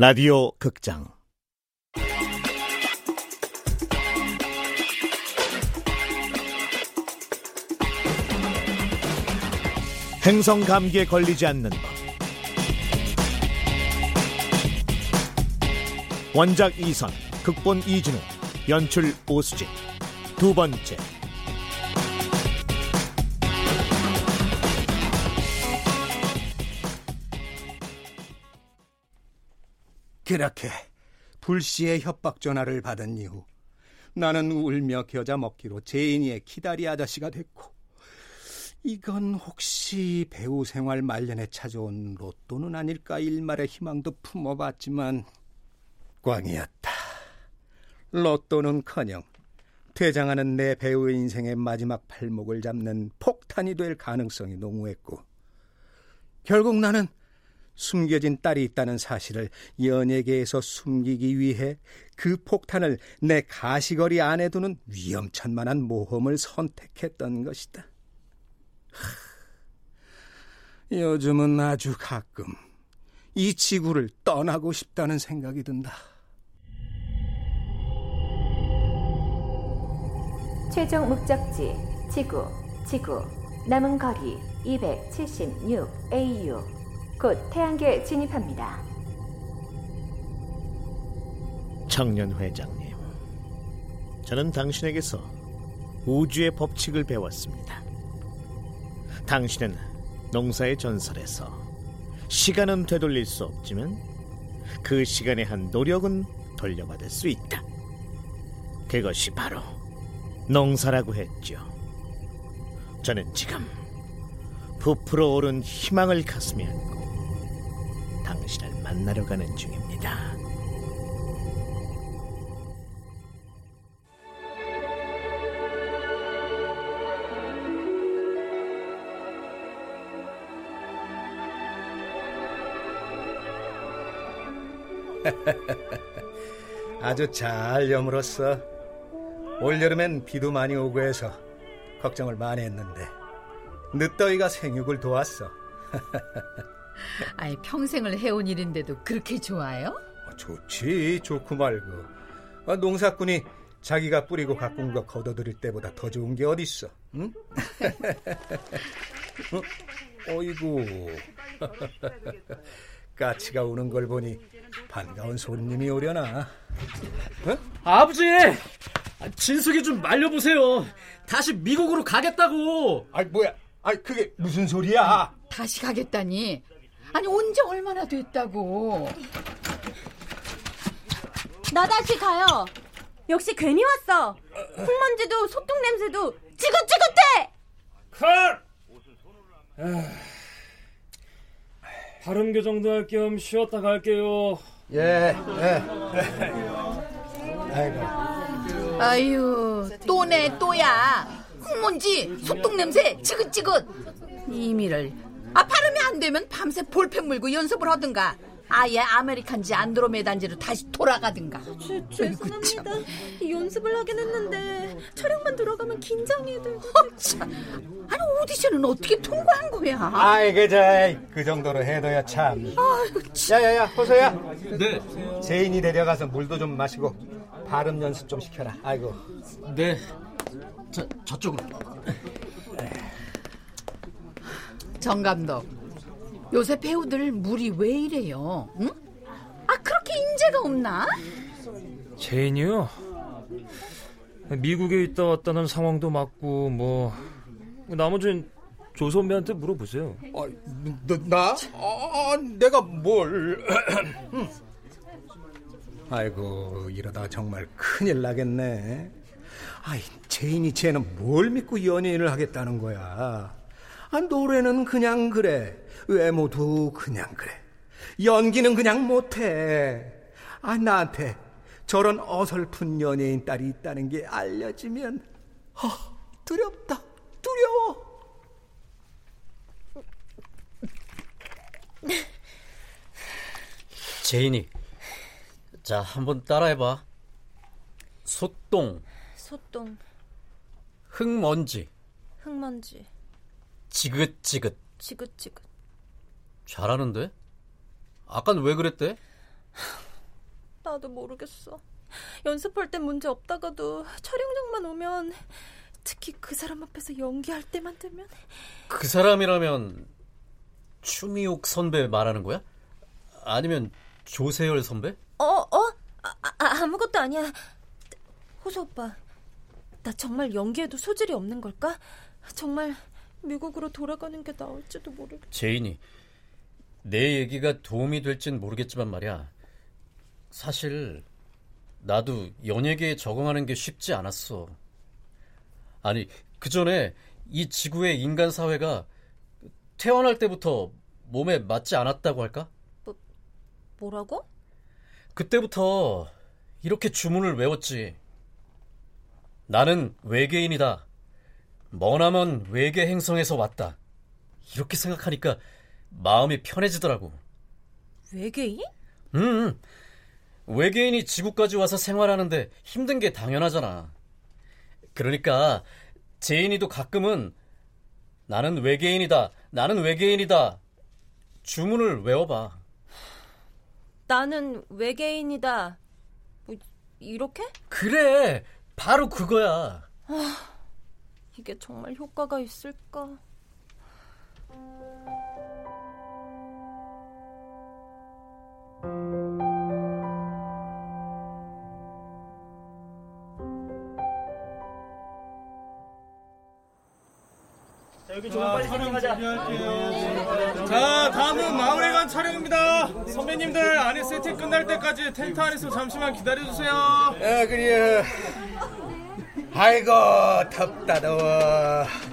라디오 극장. 행성 감기에 걸리지 않는 법. 원작 이선 극본 이진우 연출 오수진. 두 번째 그렇게 불시의 협박 전화를 받은 이후 나는 울며 겨자 먹기로 제인이의 기다리 아저씨가 됐고 이건 혹시 배우 생활 말년에 찾아온 로또는 아닐까 일말의 희망도 품어봤지만 꽝이었다. 로또는커녕 퇴장하는 내 배우의 인생의 마지막 발목을 잡는 폭탄이 될 가능성이 농후했고 결국 나는 숨겨진 딸이 있다는 사실을 연예계에서 숨기기 위해 그 폭탄을 내 가시거리 안에 두는 위험천만한 모험을 선택했던 것이다. 요즘은 아주 가끔 이 지구를 떠나고 싶다는 생각이 든다. 최종 목적지 지구 지구 남은 거리 276 AU 곧 태양계에 진입합니다. 청년 회장님 저는 당신에게서 우주의 법칙을 배웠습니다. 당신은 농사의 전설에서 시간은 되돌릴 수 없지만 그 시간의 한 노력은 돌려받을 수 있다. 그것이 바로 농사라고 했죠. 저는 지금 부풀어 오른 희망을 가슴에 안고 당신을 만나러 가는 중입니다. 아주 잘 여물었어. 올여름엔 비도 많이 오고 해서 걱정을 많이 했는데 늦더위가 생육을 도왔어. 아이 평생을 해온 일인데도 그렇게 좋아요? 어, 좋지 좋고 말고 아, 농사꾼이 자기가 뿌리고 가꾼 거 거둬들일 때보다 더 좋은 게 어딨어 응? 어? 어이구 까치가 우는 걸 보니 반가운 손님이 오려나 어? 아버지 진숙이 좀 말려보세요 다시 미국으로 가겠다고 아이 뭐야 아이 그게 무슨 소리야 다시 가겠다니 아니 언제 얼마나 됐다고? 나 다시 가요. 역시 괜히 왔어. 흙먼지도 소똥 냄새도 지긋지긋해! 컷! 발음 교정도 할 겸 쉬었다 갈게요. 예, 예. 아이고. 아유 또네 또야. 흙먼지 소똥 냄새 지긋지긋. 이미를 아 발음이 안 되면 밤새 볼펜 물고 연습을 하든가. 아예 아메리칸지 안드로메단지로 다시 돌아가든가. 제, 죄송합니다. 연습을 하긴 했는데 촬영만 들어가면 긴장이 들고 아니 오디션은 어떻게 통과한 거야? 아이 그저 그 정도로 해둬야 참. 아유, 야야야 호소야 네. 제인이 데려가서 물도 좀 마시고 발음 연습 좀 시켜라. 아이고. 네. 저, 저쪽으로 정 감독 요새 배우들 물이 왜 이래요 응? 아 그렇게 인재가 없나? 제인이요? 미국에 있다 왔다는 상황도 맞고 뭐 나머지는 조 선배한테 물어보세요. 어, 너, 나? 아, 내가 뭘? 아이고 이러다 정말 큰일 나겠네. 아이 제인이 쟤는 뭘 믿고 연예인을 하겠다는 거야? 아 노래는 그냥 그래, 외모도 그냥 그래, 연기는 그냥 못해. 아 나한테 저런 어설픈 연예인 딸이 있다는 게 알려지면 어, 두렵다, 두려워. 제인이 자 한번 따라해봐. 소똥. 소똥. 흙먼지. 흙먼지 지긋지긋 지긋지긋 잘하는데? 아깐 왜 그랬대? 나도 모르겠어. 연습할 땐 문제 없다가도 촬영장만 오면 특히 그 사람 앞에서 연기할 때만 되면 그 사람이라면 추미옥 선배 말하는 거야? 아니면 조세열 선배? 어 어? 아, 아, 아무것도 아니야. 호수 오빠, 나 정말 연기에도 소질이 없는 걸까? 정말 미국으로 돌아가는 게 나을지도 모르겠. 제인이 내 얘기가 도움이 될진 모르겠지만 말이야. 사실 나도 연예계에 적응하는 게 쉽지 않았어. 아니 그 전에 이 지구의 인간 사회가 태어날 때부터 몸에 맞지 않았다고 할까? 뭐 뭐라고? 그때부터 이렇게 주문을 외웠지. 나는 외계인이다. 머나먼 외계 행성에서 왔다. 이렇게 생각하니까 마음이 편해지더라고. 외계인? 음, 외계인이 지구까지 와서 생활하는데 힘든 게 당연하잖아. 그러니까 제인이도 가끔은 나는 외계인이다. 나는 외계인이다. 주문을 외워봐. 나는 외계인이다. 뭐, 이렇게? 그래. 바로 그거야. 이게 정말 효과가 있을까? 여기 조금 빨리 촬영하자. 자, 다음은 마을회관 촬영입니다. 선배님들 안에 세팅 끝날 때까지 텐트 안에서 잠시만 기다려주세요. 아, 그래. 아이고, 덥다, 더워.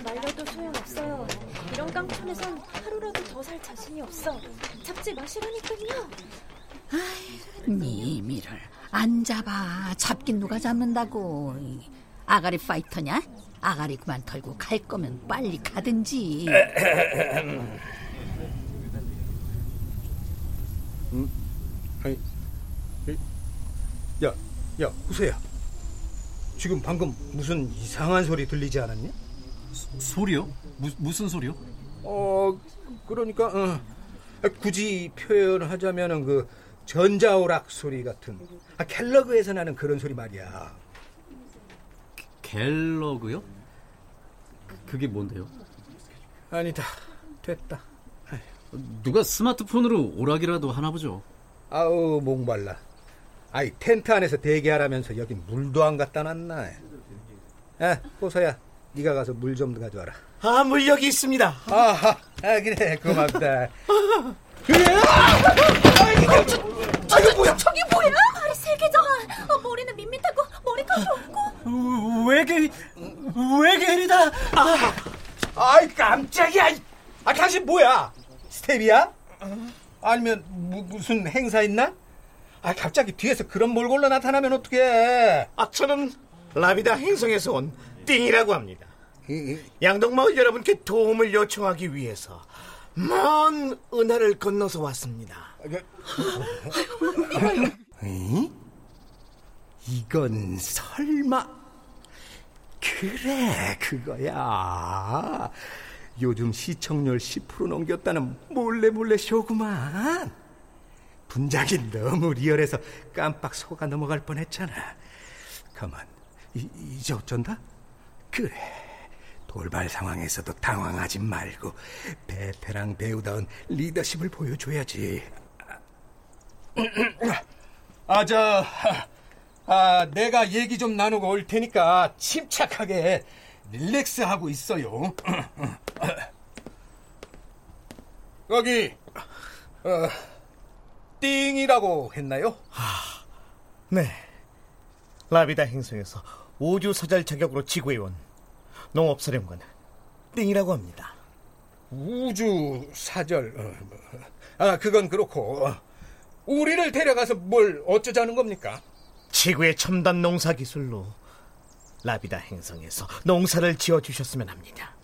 말려도 소용없어요. 이런 깡촌에선 하루라도 더 살 자신이 없어. 잡지 마시라니까요. 니미를 안 잡아. 잡긴 누가 잡는다고. 아가리 파이터냐? 아가리 그만 털고 갈 거면 빨리 가든지. 아니, 야, 야, 후세야. 지금 방금 무슨 이상한 소리 들리지 않았냐? 소리요? 무, 무슨 소리요? 어, 그러니까 어, 굳이 표현하자면은 그 전자오락 소리 같은 아, 갤러그에서 나는 그런 소리 말이야. 갤러그요? 그- 그게 뭔데요? 아니다, 됐다. 누가 스마트폰으로 오락이라도 하나 보죠. 아우 목말라. 아이 텐트 안에서 대기하라면서 여기 물도 안 갖다 놨나? 아, 호서야, 네가 가서 물 좀 가져와라. 아, 물 여기 있습니다. 아하, 아 그래 고맙다. 저기 뭐야? 저기 뭐야? 발이 세 개잖아. 어, 머리는 밋밋하고 머리카락이 없고. 외계인, 외계인이다. 아, 아이 깜짝이야. 아 당신 뭐야? 스텝이야? 아니면 무, 무슨 행사 있나? 아 갑자기 뒤에서 그런 몰골로 나타나면 어떡해? 아, 저는 라비다 행성에서 온 띵이라고 합니다. 양동마을 여러분께 도움을 요청하기 위해서 먼 은하를 건너서 왔습니다. 이? 이건 설마 그래 그거야 요즘 시청률 10% 넘겼다는 몰래 몰래 쇼구만 분장이 너무 리얼해서 깜빡 속아 넘어갈 뻔했잖아 가만 이, 이제 어쩐다? 그래 돌발 상황에서도 당황하지 말고 베테랑 배우다운 리더십을 보여줘야지 아, 저, 아, 내가 얘기 좀 나누고 올 테니까 침착하게 릴렉스 하고 있어요. 거기, 어, 띵이라고 했나요? 네. 라비다 행성에서 우주 사절 자격으로 지구에 온 농업사령관 띵이라고 합니다. 우주 사절, 어, 뭐, 아, 그건 그렇고, 어, 우리를 데려가서 뭘 어쩌자는 겁니까? 지구의 첨단 농사 기술로 라비다 행성에서 농사를 지어 주셨으면 합니다.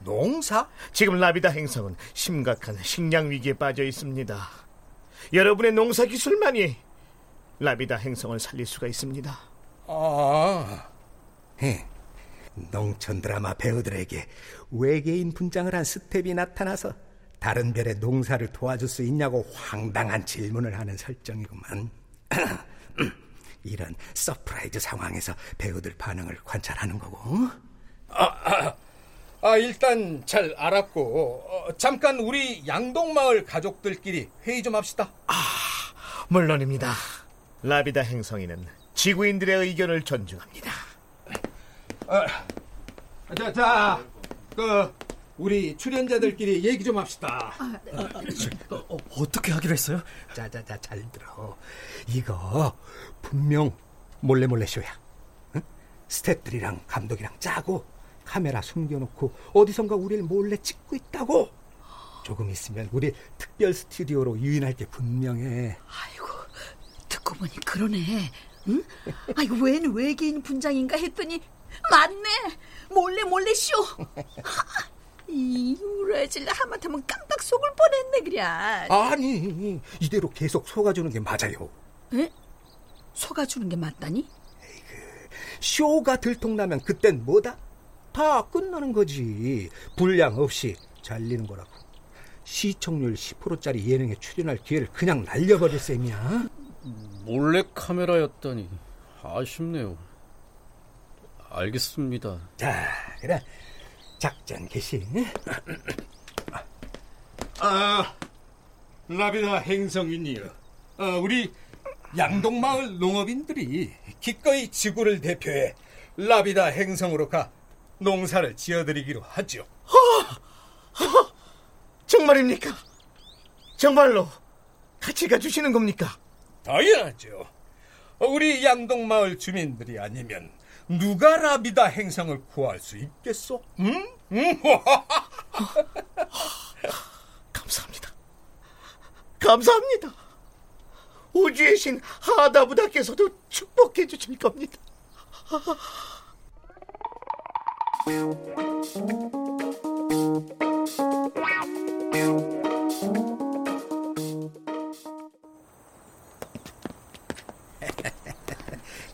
농사? 지금 라비다 행성은 심각한 식량 위기에 빠져 있습니다. 여러분의 농사 기술만이 라비다 행성을 살릴 수가 있습니다. 아, 예. 농촌 드라마 배우들에게 외계인 분장을 한 스텝이 나타나서 다른 별의 농사를 도와줄 수 있냐고 황당한 질문을 하는 설정이구만. 이런 surprise 상황에서 배우들 반응을 관찰하는 거고. 아, 아, 아 일단 잘 알았고 어, 잠깐 우리 양동마을 가족들끼리 회의 좀 합시다. 아, 물론입니다. 라비다 행성이는 지구인들의 의견을 존중합니다. 아, 자, 자, 그 우리 출연자들끼리 얘기 좀 합시다. 아, 어, 어 떻게 하기로 했어요? 자 자 자 잘 들어. 이거 분명 몰래 몰래 쇼야. 응? 스태프들이랑 감독이랑 짜고 카메라 숨겨놓고 어디선가 우리를 몰래 찍고 있다고. 조금 있으면 우리 특별 스튜디오로 유인할 게 분명해. 아이고 듣고 보니 그러네. 응? 아이고 웬 외계인 분장인가 했더니 맞네. 몰래 몰래 쇼. 이 우라질 하마터면 깜빡 속을 뻔했네 그래. 아니 이대로 계속 속아주는 게 맞아요. 에? 속아주는 게 맞다니? 에이그, 쇼가 들통나면 그땐 뭐다? 다 끝나는 거지. 분량 없이 잘리는 거라고. 시청률 10%짜리 예능에 출연할 기회를 그냥 날려버릴 셈이야. 몰래 카메라였다니 아쉽네요. 알겠습니다. 자, 그래. 작전 개시. 아, 라비나 행성인이요. 어, 우리 양동마을 농업인들이 기꺼이 지구를 대표해 라비다 행성으로 가 농사를 지어드리기로 하죠. 허, 허, 정말입니까? 정말로 같이 가주시는 겁니까? 당연하죠. 우리 양동마을 주민들이 아니면 누가 라비다 행성을 구할 수 있겠소? 응? 응? 감사합니다. 감사합니다. 우주의 신 하다부다께서도 축복해 주실 겁니다.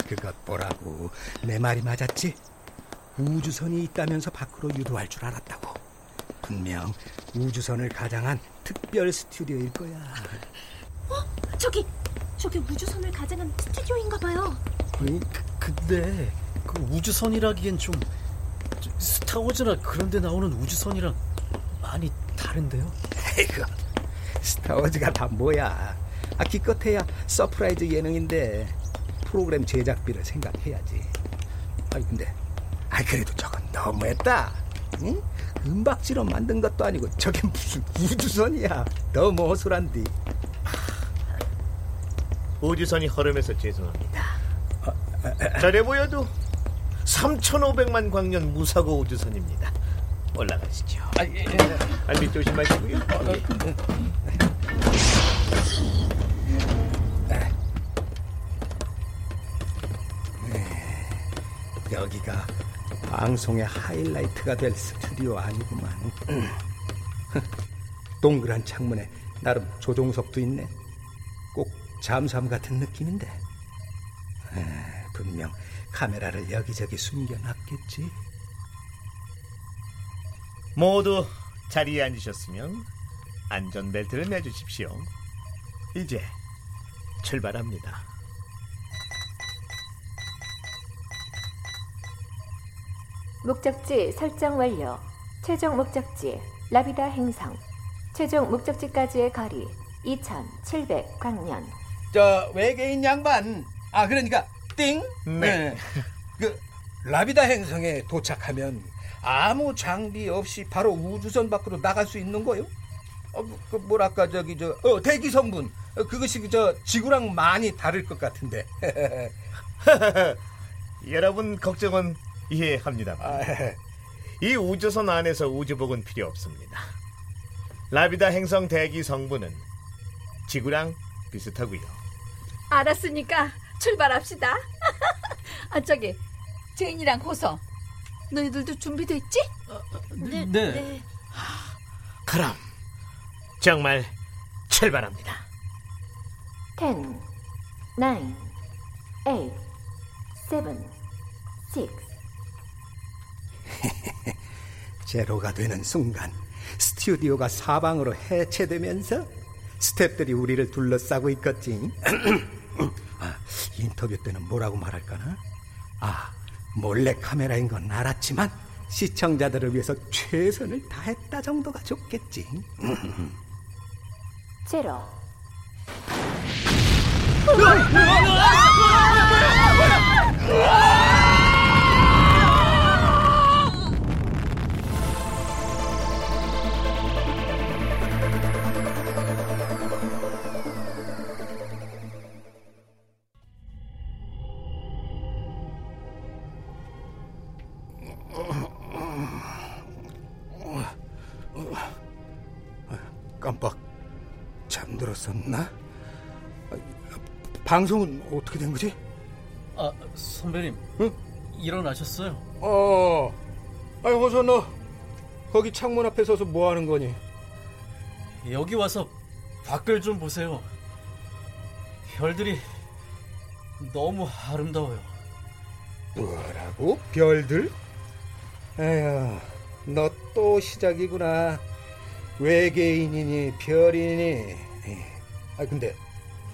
그것 보라고 내 말이 맞았지? 우주선이 있다면서 밖으로 유도할 줄 알았다고. 분명 우주선을 가장한 특별 스튜디오일 거야. 어? 저기, 저기 우주선을 가장한 스튜디오인가 봐요. 아니, 그, 근데 그 우주선이라기엔 좀 스타워즈나 그런 데 나오는 우주선이랑 많이 다른데요? 에이구, 스타워즈가 다 뭐야. 아, 기껏해야 surprise 예능인데 프로그램 제작비를 생각해야지. 아니 근데 아 그래도 저건 너무했다. 응? 은박지로 만든 것도 아니고 저게 무슨 우주선이야. 너무 허술한디. 우주선이 허름해서 죄송합니다. 저래 보여도 3,500만 광년 무사고 우주선입니다. 올라가시죠. 아, 예, 예. 안비 조심하시고요. 어, 예. 여기가 방송의 하이라이트가 될 스튜디오 아니구만. 동그란 창문에 나름 조종석도 있네. 꼭 잠수함 같은 느낌인데. 분명 카메라를 여기저기 숨겨놨겠지. 모두 자리에 앉으셨으면 안전벨트를 매주십시오. 이제 출발합니다. 목적지 설정 완료. 최종 목적지 라비다 행성. 최종 목적지까지의 거리 2,700광년. 저 외계인 양반. 아 그러니까 띵. 네. 그 라비다 행성에 도착하면 아무 장비 없이 바로 우주선 밖으로 나갈 수 있는 거요? 어, 그 뭐랄까 저기 저 어, 대기 성분 어, 그것이 저 지구랑 많이 다를 것 같은데. 여러분 걱정은 이해합니다. 아, 이 우주선 안에서 우주복은 필요 없습니다. 라비다 행성 대기 성분은 지구랑 비슷하고요. 알았으니까 출발합시다. 아 저기 제인이랑 호수 너희들도 준비됐지? 네. 네. 네. 그럼 정말 출발합니다. 10, 9, 8, 7, 6. 제로가 되는 순간 스튜디오가 사방으로 해체되면서 스탭들이 우리를 둘러싸고 있겠지. 아, 인터뷰 때는 뭐라고 말할까나? 아, 몰래 카메라인 건 알았지만 시청자들을 위해서 최선을 다했다 정도가 좋겠지. 제로. 깜빡 잠들었었나? 방송은 어떻게 된 거지? 아, 선배님. 응? 일어나셨어요? 어. 아이 호서 너 거기 창문 앞에 서서 뭐 하는 거니? 여기 와서 밖을 좀 보세요. 별들이 너무 아름다워요. 뭐라고? 별들? 에휴, 너 또 시작이구나. 외계인이니 별이니. 아 근데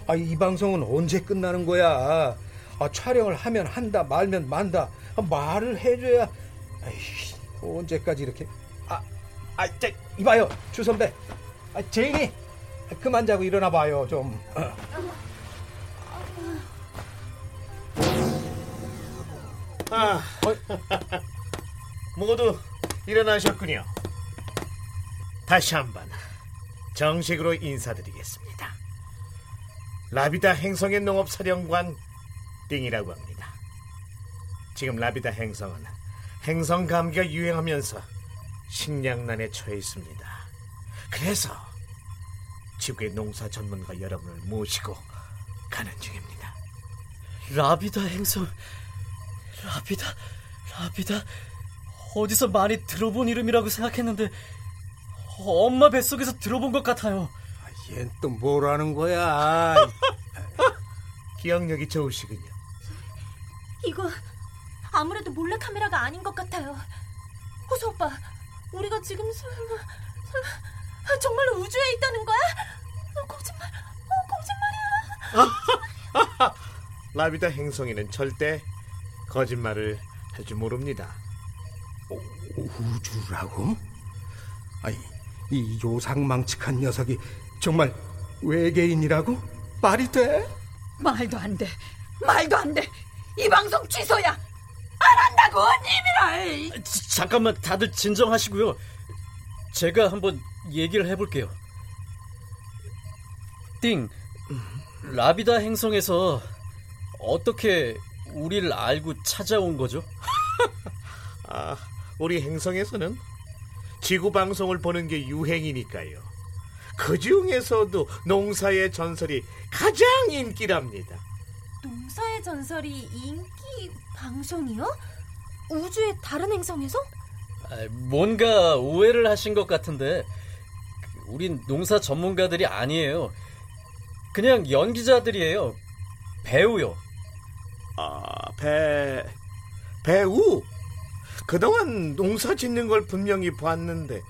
아, 이 방송은 언제 끝나는 거야? 아, 촬영을 하면 한다, 말면 만다. 아, 말을 해줘야. 아이, 언제까지 이렇게? 아, 아, 자, 이봐요, 주 선배. 아, 제인이 그만 자고 일어나 봐요, 좀. 아, 모두 일어나셨군요. 다시 한번 정식으로 인사드리겠습니다. 라비다 행성의 농업사령관 띵이라고 합니다. 지금 라비다 행성은 행성 감기가 유행하면서 식량난에 처해 있습니다. 그래서 지구의 농사 전문가 여러분을 모시고 가는 중입니다. 라비다 행성. 라비다, 라비다. 어디서 많이 들어본 이름이라고 생각했는데 엄마 뱃속에서 들어본 것 같아요. 얜또 뭐라는 거야? 기억력이 좋으시군요. 이거 아무래도 몰래 카메라가 아닌 것 같아요. 호수 오빠, 우리가 지금 설마 설마 아, 정말로 우주에 있다는 거야? 어, 거짓말, 어, 거짓말이야. 라비다 행성에는 절대 거짓말을 할 줄 모릅니다. 우주라고? 아이, 이 요상망측한 녀석이 정말 외계인이라고? 말이 돼? 말도 안 돼. 말도 안 돼. 이 방송 취소야. 안 한다고 님이라. 지- 잠깐만 다들 진정하시고요. 제가 한번 얘기를 해볼게요. 띵, 라비다 행성에서 어떻게 우리를 알고 찾아온 거죠? 아, 우리 행성에서는 지구 방송을 보는 게 유행이니까요. 그 중에서도 농사의 전설이 가장 인기랍니다. 농사의 전설이 인기 방송이요? 우주의 다른 행성에서? 아, 뭔가 오해를 하신 것 같은데 우린 농사 전문가들이 아니에요. 그냥 연기자들이에요. 배우요. 아, 배 배우 그동안 농사 짓는 걸 분명히 봤는데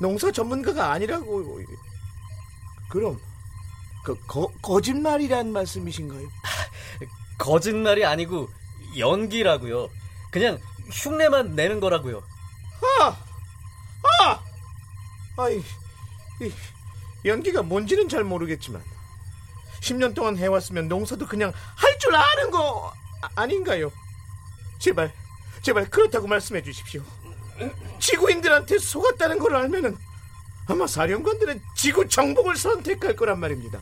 농사 전문가가 아니라고 그럼 그 거, 거짓말이란 말씀이신가요? 거짓말이 아니고 연기라고요. 그냥 흉내만 내는 거라고요. 아, 아, 아이, 이, 연기가 뭔지는 잘 모르겠지만 10년 동안 해왔으면 농사도 그냥 할 줄 아는 거 아, 아닌가요? 제발, 제발 그렇다고 말씀해 주십시오. 지구인들한테 속았다는 걸 알면은 아마 사령관들은 지구 정복을 선택할 거란 말입니다.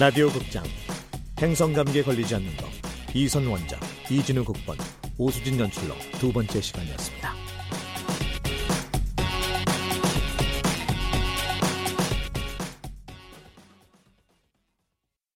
라디오 극장 행성감기에 걸리지 않는 법 이선 원작 이진우 극본 오수진 연출로 두 번째 시간이었습니다.